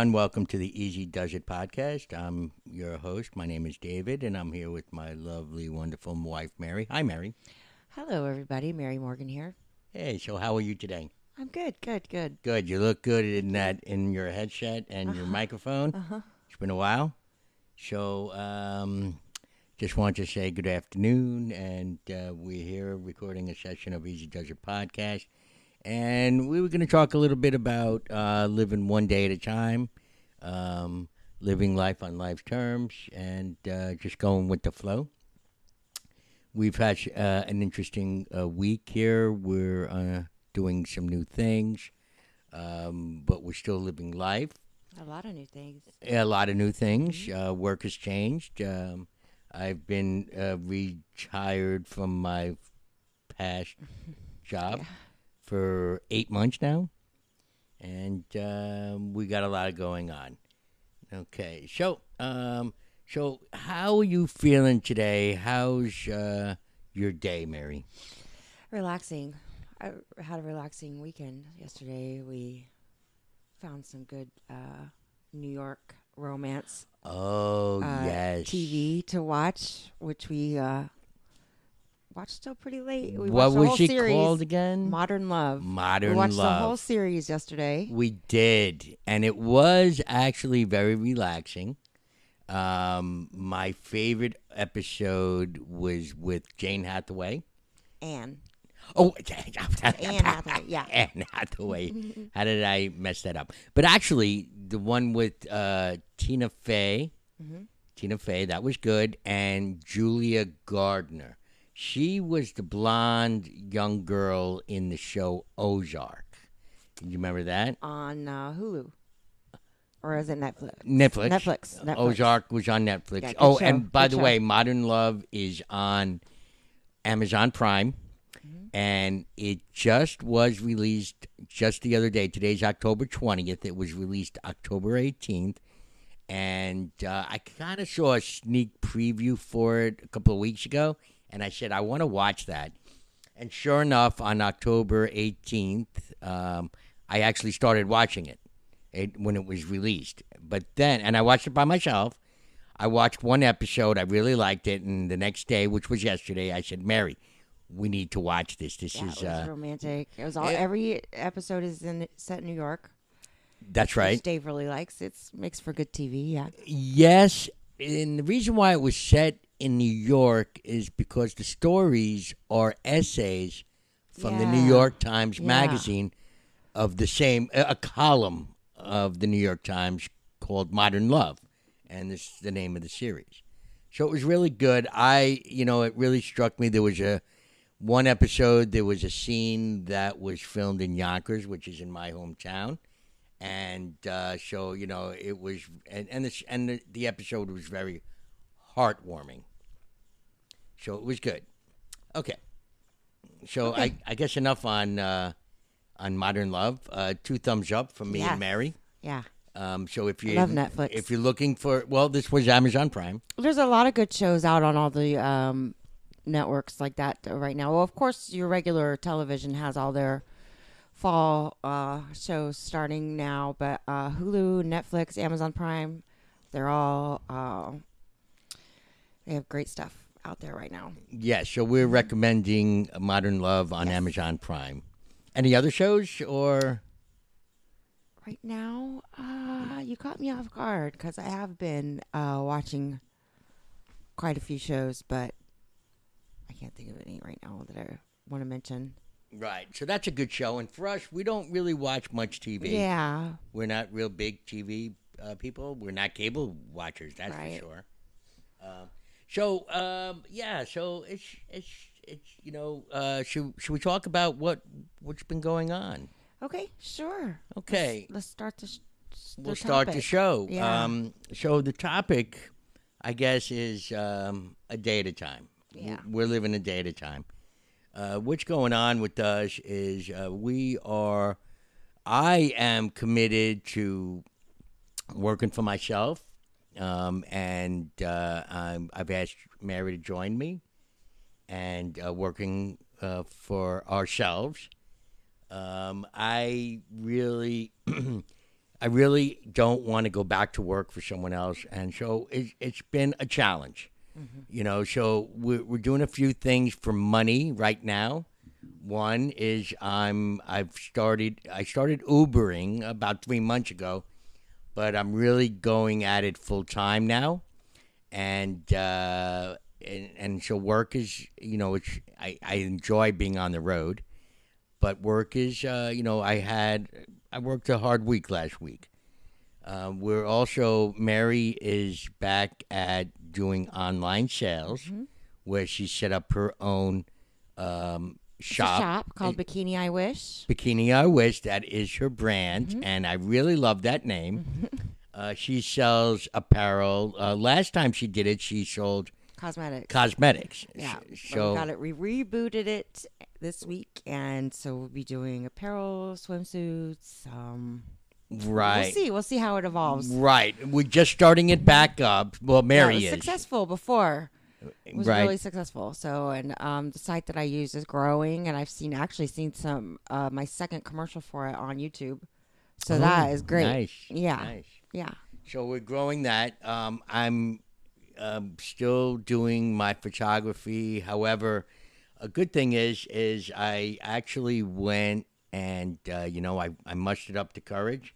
everyone. Welcome to the Easy Does It podcast. I'm your host. My name is David, and I'm here with my lovely, wonderful wife, Mary. Hi, Mary. Hello, everybody. Mary Morgan here. Hey, so how are you today? I'm good, good, good. Good. You look good in that in your headset and your microphone. Uh-huh. It's been a while. So, um, just want to say good afternoon, and uh, we're here recording a session of Easy Does It podcast. And we were going to talk a little bit about uh, living one day at a time, um, living life on life's terms, and uh, just going with the flow. We've had uh, an interesting uh, week here. We're uh, doing some new things, um, but we're still living life. A lot of new things. A lot of new things. Uh, work has changed. Um, I've been uh, retired from my past job Yeah. For eight months now, and um, we got a lot going on. Okay, so um, so how are you feeling today? How's uh, your day, Mary? Relaxing. I had a relaxing weekend yesterday. We found some good uh, New York romance Oh uh, yes, TV to watch, which we uh, watched till pretty late. We what was she series, called again? Modern Love. Modern Love. we watched Love. the whole series yesterday. We did, and it was actually very relaxing. Um, my favorite episode was with Jane Hathaway. Anne. Oh, Anne Hathaway, yeah. Anne Hathaway. How did I mess that up? But actually, the one with uh, Tina Fey, Mhm. Tina Fey, that was good, and Julia Garner. She was the blonde young girl in the show Ozark. Do you remember that? On uh, Hulu. Or is it Netflix? Netflix. Netflix. Netflix. Ozark was on Netflix. Yeah, oh, show, and by good the show. way, Modern Love is on Amazon Prime, Mm-hmm. and it just was released just the other day. Today's October twentieth. It was released October eighteenth, and uh, I kind of saw a sneak preview for it a couple of weeks ago, and I said I want to watch that. And sure enough, on October eighteenth, um, I actually started watching it it, when it was released. But then, and I watched it by myself. I watched one episode. I really liked it, and the next day, which was yesterday, I said, "Mary, we need to watch this. This Yeah, is it was uh, romantic. It was all yeah. every episode is in set in New York. that's right. Dave really likes. It's makes for good TV. Yeah. Yes, and the reason why it was set in New York is because the stories are essays from the New York Times Yeah. magazine of the same a a column of the New York Times called Modern Love, and this is the name of the series. So it was really good. I, you know, it really struck me. There was a one episode. There was a scene that was filmed in Yonkers, which is in my hometown, and uh, so you know it was, and and the and the, the episode was very heartwarming. So it was good. Okay. So Okay. I, I guess enough on uh, on Modern Love. Uh, two thumbs up from me Yes. and Mary. Yeah. Um, so if you love Netflix. if you're looking for well, this was Amazon Prime. There's a lot of good shows out on all the um, networks like that right now. Well, of course, your regular television has all their fall uh, shows starting now, but uh, Hulu, Netflix, Amazon Prime, they're all uh, they have great stuff out there right now. Yes, so we're recommending Modern Love on Yes. Amazon Prime. Any other shows or Right now, uh, you caught me off guard because I have been uh, watching quite a few shows, but I can't think of any right now that I want to mention. right? So that's a good show. And for us, we don't really watch much TV. Yeah, We're not real big TV uh, people. We're not cable watchers. That's Right. for sure. Um, so um, yeah, so it's it's it's you know uh, should should we talk about what what's been going on? Okay, sure. Okay. Let's, let's start the. We'll start the show. Yeah. Um, so the topic, I guess, is um, a day at a time. Yeah. We're living a day at a time. Uh, what's going on with us is uh, we are, I am committed to working for myself, um, and uh, I'm, I've asked Mary to join me, and uh, working uh, for ourselves. Um, I really I really don't want to go back to work for someone else, and so it, it's been a challenge. You know, so we're, we're doing a few things for money right now. One is I'm I've started I started Ubering about three months ago, but I'm really going at it full time now, and uh, and and so work is you know it's I, I enjoy being on the road, but work is uh, you know I had I worked a hard week last week. Um, we're also Mary is back at doing online sales, where she set up her own um, shop, shop called Bikini I Wish. Bikini I Wish. That is her brand, and I really love that name. Uh, she sells apparel. Uh, last time she did it, she sold Cosmetics. cosmetics. yeah. So we got it. We rebooted it this week, and so we'll be doing apparel, swimsuits. Um, right, We'll see. We'll see how it evolves. right. We're just starting it back up. Well, Mary yeah, is successful before. It was right. really successful. So, and um, the site that I use is growing, and I've seen actually seen some uh, my second commercial for it on YouTube. So that is great. Oh, Nice. Yeah. Nice. Yeah. So we're growing that. Um, I'm um, still doing my photography. However, a good thing is is I actually went and uh, you know I, I mustered up the courage,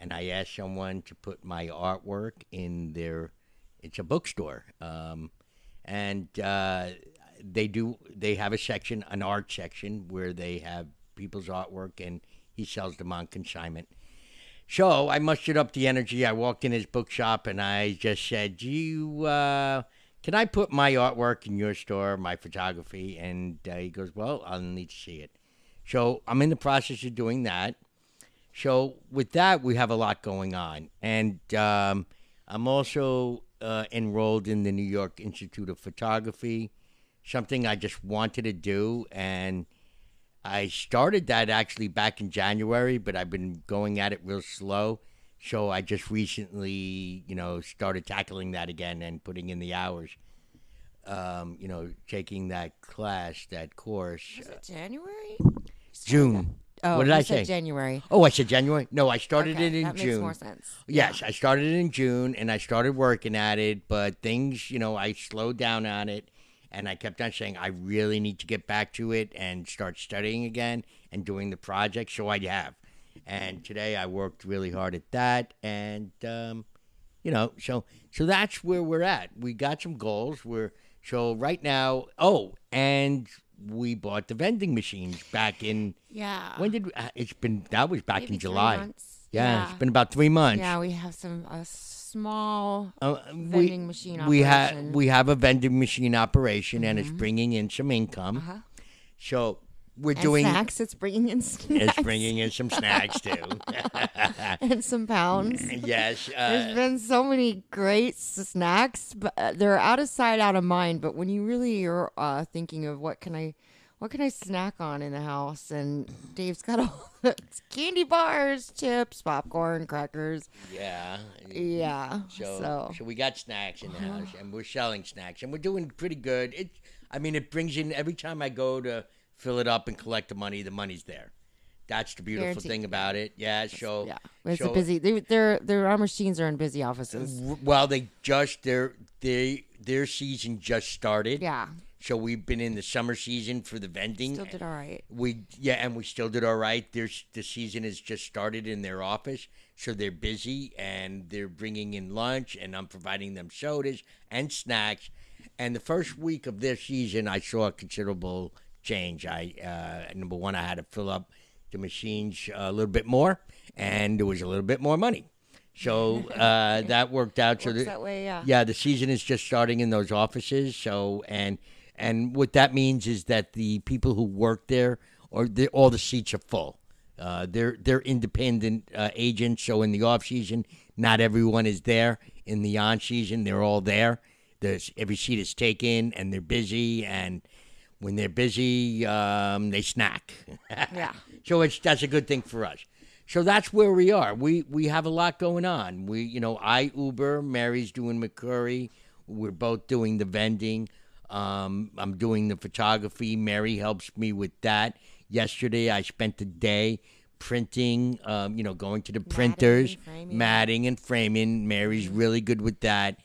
and I asked someone to put my artwork in their. It's a bookstore, um, and uh, they do they have a section, an art section where they have people's artwork, and he sells them on consignment. So I mustered up the energy. I walked in his bookshop and I just said, "Do you, uh, can I put my artwork in your store, my photography?" And uh, he goes, "Well, I'll need to see it." So I'm in the process of doing that. So with that, we have a lot going on, and um, I'm also uh, enrolled in the New York Institute of Photography, something I just wanted to do, and I started that actually back in January, but I've been going at it real slow. So I just recently, you know, started tackling that again and putting in the hours. Um, you know, taking that class, that course, Was it January? June. Oh, what did I say? January. Oh, I said January. No, I started Okay, it in that June. makes more sense. Yes, I started it in June and I started working at it, but things, you know, I slowed down on it and I kept on saying I really need to get back to it and start studying again and doing the project. So I have. And today I worked really hard at that and um, you know, so so that's where we're at. We got some goals. We're so right now, oh, and we bought the vending machines back in Yeah. when did uh, it's been that was back Maybe in July. months. Yeah, it's been about 3 months. Yeah, we have some a small Uh, vending machine we have we have a vending machine operation and it's Mhm. bringing in some income. uh-huh. So we're and doing snacks. It's bringing in snacks. it's bringing in some snacks too. and some pounds. yes, there's been so many great snacks, but uh, they're out of sight, out of mind. But when you really are uh, thinking of what can I, what can I snack on in the house, and Dave's got all the candy bars, chips, popcorn, crackers. yeah. Yeah. So, So, Uh-huh. so we got snacks in the house and we're selling snacks and we're doing pretty good. It I mean it brings in every time I go to fill it up and collect the money, the money's there. That's the beautiful Guaranteed. thing about it. Yeah, so yeah, it's so- a busy. They, they're, their our machines are in busy offices. well they just their they their season just started. Yeah, So we've been in the summer season for the vending. still did all right. We yeah, and we still did all right. There's the season has just started in their office, so they're busy and they're bringing in lunch, and I'm providing them sodas and snacks. And the first week of their season, I saw a considerable change. I uh, number one, I had to fill up the machines a little bit more, and there was a little bit more money. So uh, that worked out. so the- that way. Yeah. yeah, the season is just starting in those offices. So and and what that means is that the people who work there or the, all the seats are full. Uh, they're they're independent uh, agents. So in the off season, not everyone is there. In the on season, they're all there. There's every seat is taken, and they're busy. And when they're busy, um, they snack. Yeah. So it's that's a good thing for us. So that's where we are. We we have a lot going on. We you know I Uber, Mary's doing Mercari. We're both doing the vending. Um, I'm doing the photography. Mary helps me with that. Yesterday I spent the day printing, um, you know, going to the printers, framing. matting and framing. Mary's really good with that.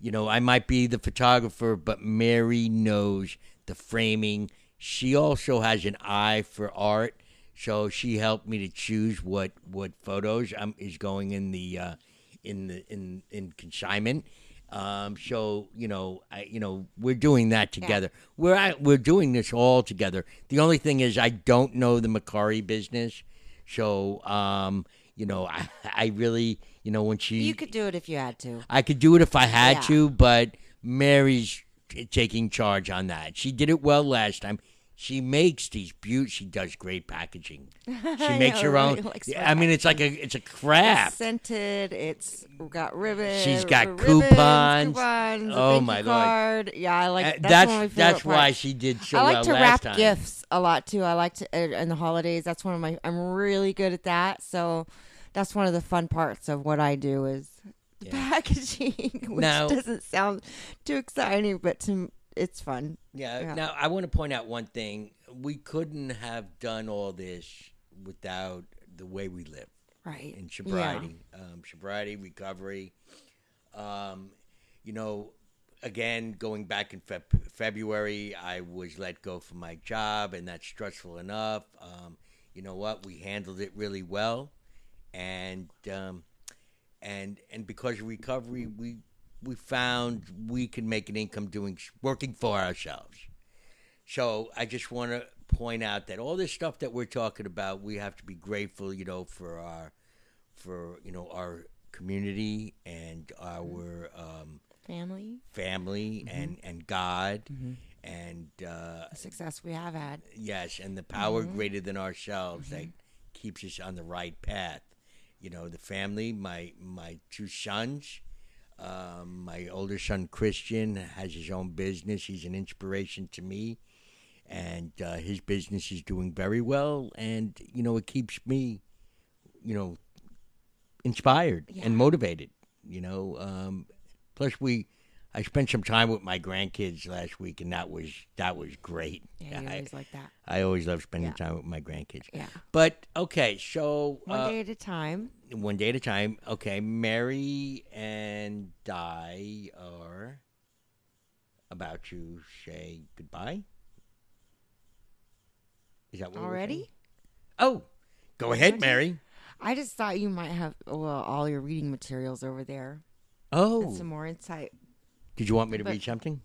You know, I might be the photographer, but Mary knows the framing. She also has an eye for art, so she helped me to choose what what photos um, is going in the uh, in the in in consignment. Um, so you know, I you know we're doing that together. We're at, we're doing this all together. The only thing is, I don't know the Mercari business, so um, you know, I I really you know when she You could do it if you had to. I could do it if I had Yeah. to, but Mary's taking charge on that. She did it well last time. She makes these beaut. She does great packaging. She makes know, her own. likes I mean, it's like a it's a craft. It's scented. It's got ribbons. She's got ribbons, coupons. coupons, Oh, my Lord. card. Yeah, I like Uh, that's, that's one of my that's why she did so I like well to wrap time. gifts a lot too. I like to uh, in the holidays. That's one of my. I'm really good at that. So that's one of the fun parts of what I do is the Yeah. packaging, which Now- doesn't sound too exciting, but to it's fun. Yeah. Yeah. Now I want to point out one thing. We couldn't have done all this without the way we live. Right. in sobriety, um, sobriety recovery. Um, you know, again, going back in Feb- February, I was let go from my job, and that's stressful enough. Um, you know what? We handled it really well, and um, and and because of recovery, we we found we can make an income doing working for ourselves. So I just want to point out that all this stuff that we're talking about, we have to be grateful, you know, for our for you know our community and our um, Family, family and and God and uh, the success we have had. yes, and the power greater than ourselves that keeps us on the right path. You know, the family, my my two sons. Um, my older son Christian has his own business. He's an inspiration to me, and uh, his business is doing very well. And you know, it keeps me, you know, inspired Yeah. and motivated. You know, um, plus we, I spent some time with my grandkids last week, and that was that was great. Yeah, you I, always like that. I always love spending Yeah. time with my grandkids. Yeah. But okay, so One uh, day at a time. one day at a time. Okay, Mary and Di are about to say goodbye. Is that what we're Already? Oh, go ahead, Mary. I just thought you might have well all your reading materials over there. Oh, and some more insight. Did you want me to but- read something?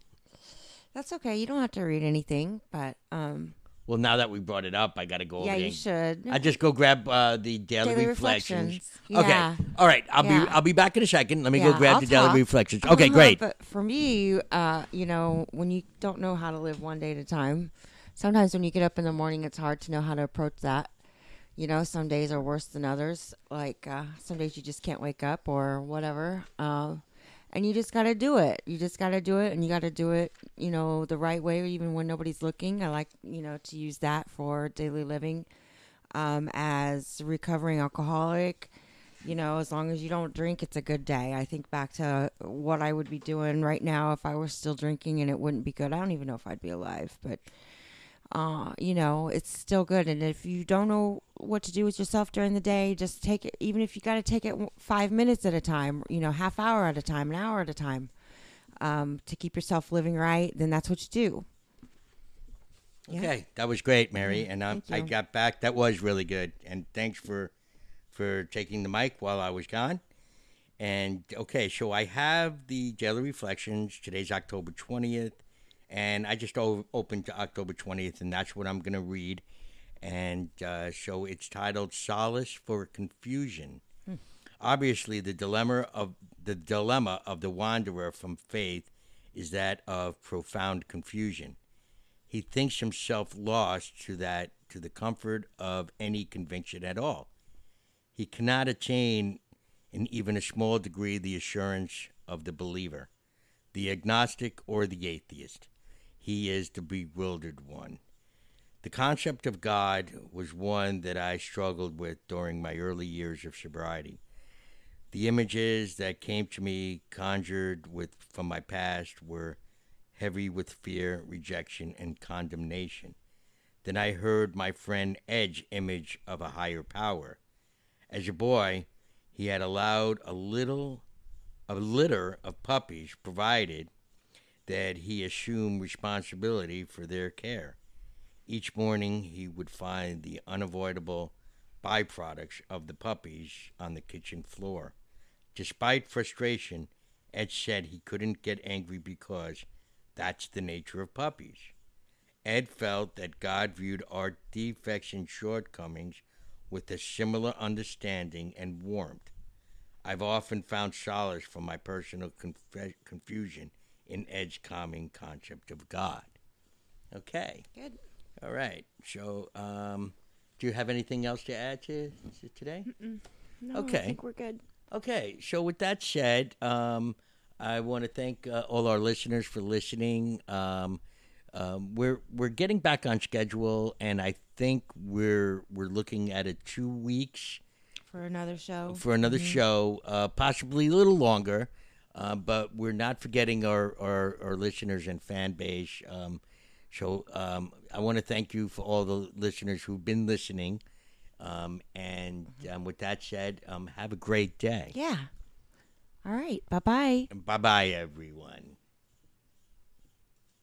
That's okay. You don't have to read anything, but um, Well, now that we brought it up, I got to go yeah, over you should. I just go grab uh, the daily, Daily reflections. Reflections. Okay, Yeah. all right. I'll be I'll be back in a second. Let me go Yeah, grab I'll the daily talk. reflections. Okay, Uh-huh, great. But for me, uh, you know, when you don't know how to live one day at a time, sometimes when you get up in the morning, it's hard to know how to approach that. You know, some days are worse than others. Like uh, some days you just can't wake up or whatever. Uh, and you just got to do it. You just got to do it, and you got to do it, you know, the right way, even when nobody's looking. I like, you know, to use that for daily living. Um, as recovering alcoholic, you know, as long as you don't drink, it's a good day. I think back to what I would be doing right now if I were still drinking and it wouldn't be good. I don't even know if I'd be alive, but uh, you know, it's still good. And if you don't know what to do with yourself during the day, just take it, even if you got to take it five minutes at a time, you know, half hour at a time, an hour at a time, um, to keep yourself living right, then that's what you do. Yeah. Okay, that was great, Mary, and um, I got back. That was really good, and thanks for for taking the mic while I was gone. And okay, so I have the daily reflections. Today's October twentieth, and I just o- opened to October twentieth, and that's what I'm going to read. And uh, so it's titled "Solace for Confusion." Obviously, the dilemma of the dilemma of the wanderer from faith is that of profound confusion he thinks himself lost to that to the comfort of any conviction at all. He cannot attain in even a small degree the assurance of the believer, the agnostic or the atheist. He is the bewildered one. The concept of God was one that I struggled with during my early years of sobriety. The images that came to me conjured with from my past were heavy with fear, rejection, and condemnation. Then I heard my friend Ed's image of a higher power. As a boy, he had allowed a little a litter of puppies provided that he assumed responsibility for their care. Each morning he would find the unavoidable byproducts of the puppies on the kitchen floor. Despite frustration, Ed said he couldn't get angry because that's the nature of puppies. Ed felt that God viewed our defects and shortcomings with a similar understanding and warmth. I've often found solace from my personal conf- confusion in Ed's calming concept of God. Okay. Good. All right. So, um, do you have anything else to add to, to today? No, Okay. I think we're good. Okay, so with that said, um, I want to thank uh, all our listeners for listening. Um, um, we're we're getting back on schedule, and I think we're we're looking at a two weeks For another show. for another show, uh, possibly a little longer. Uh, but we're not forgetting our, our, our listeners and fan base. Um, so um, I want to thank you for all the listeners who've been listening. Um, and um, with that said, um, have a great day. Yeah. All right. Bye bye. Bye bye, everyone.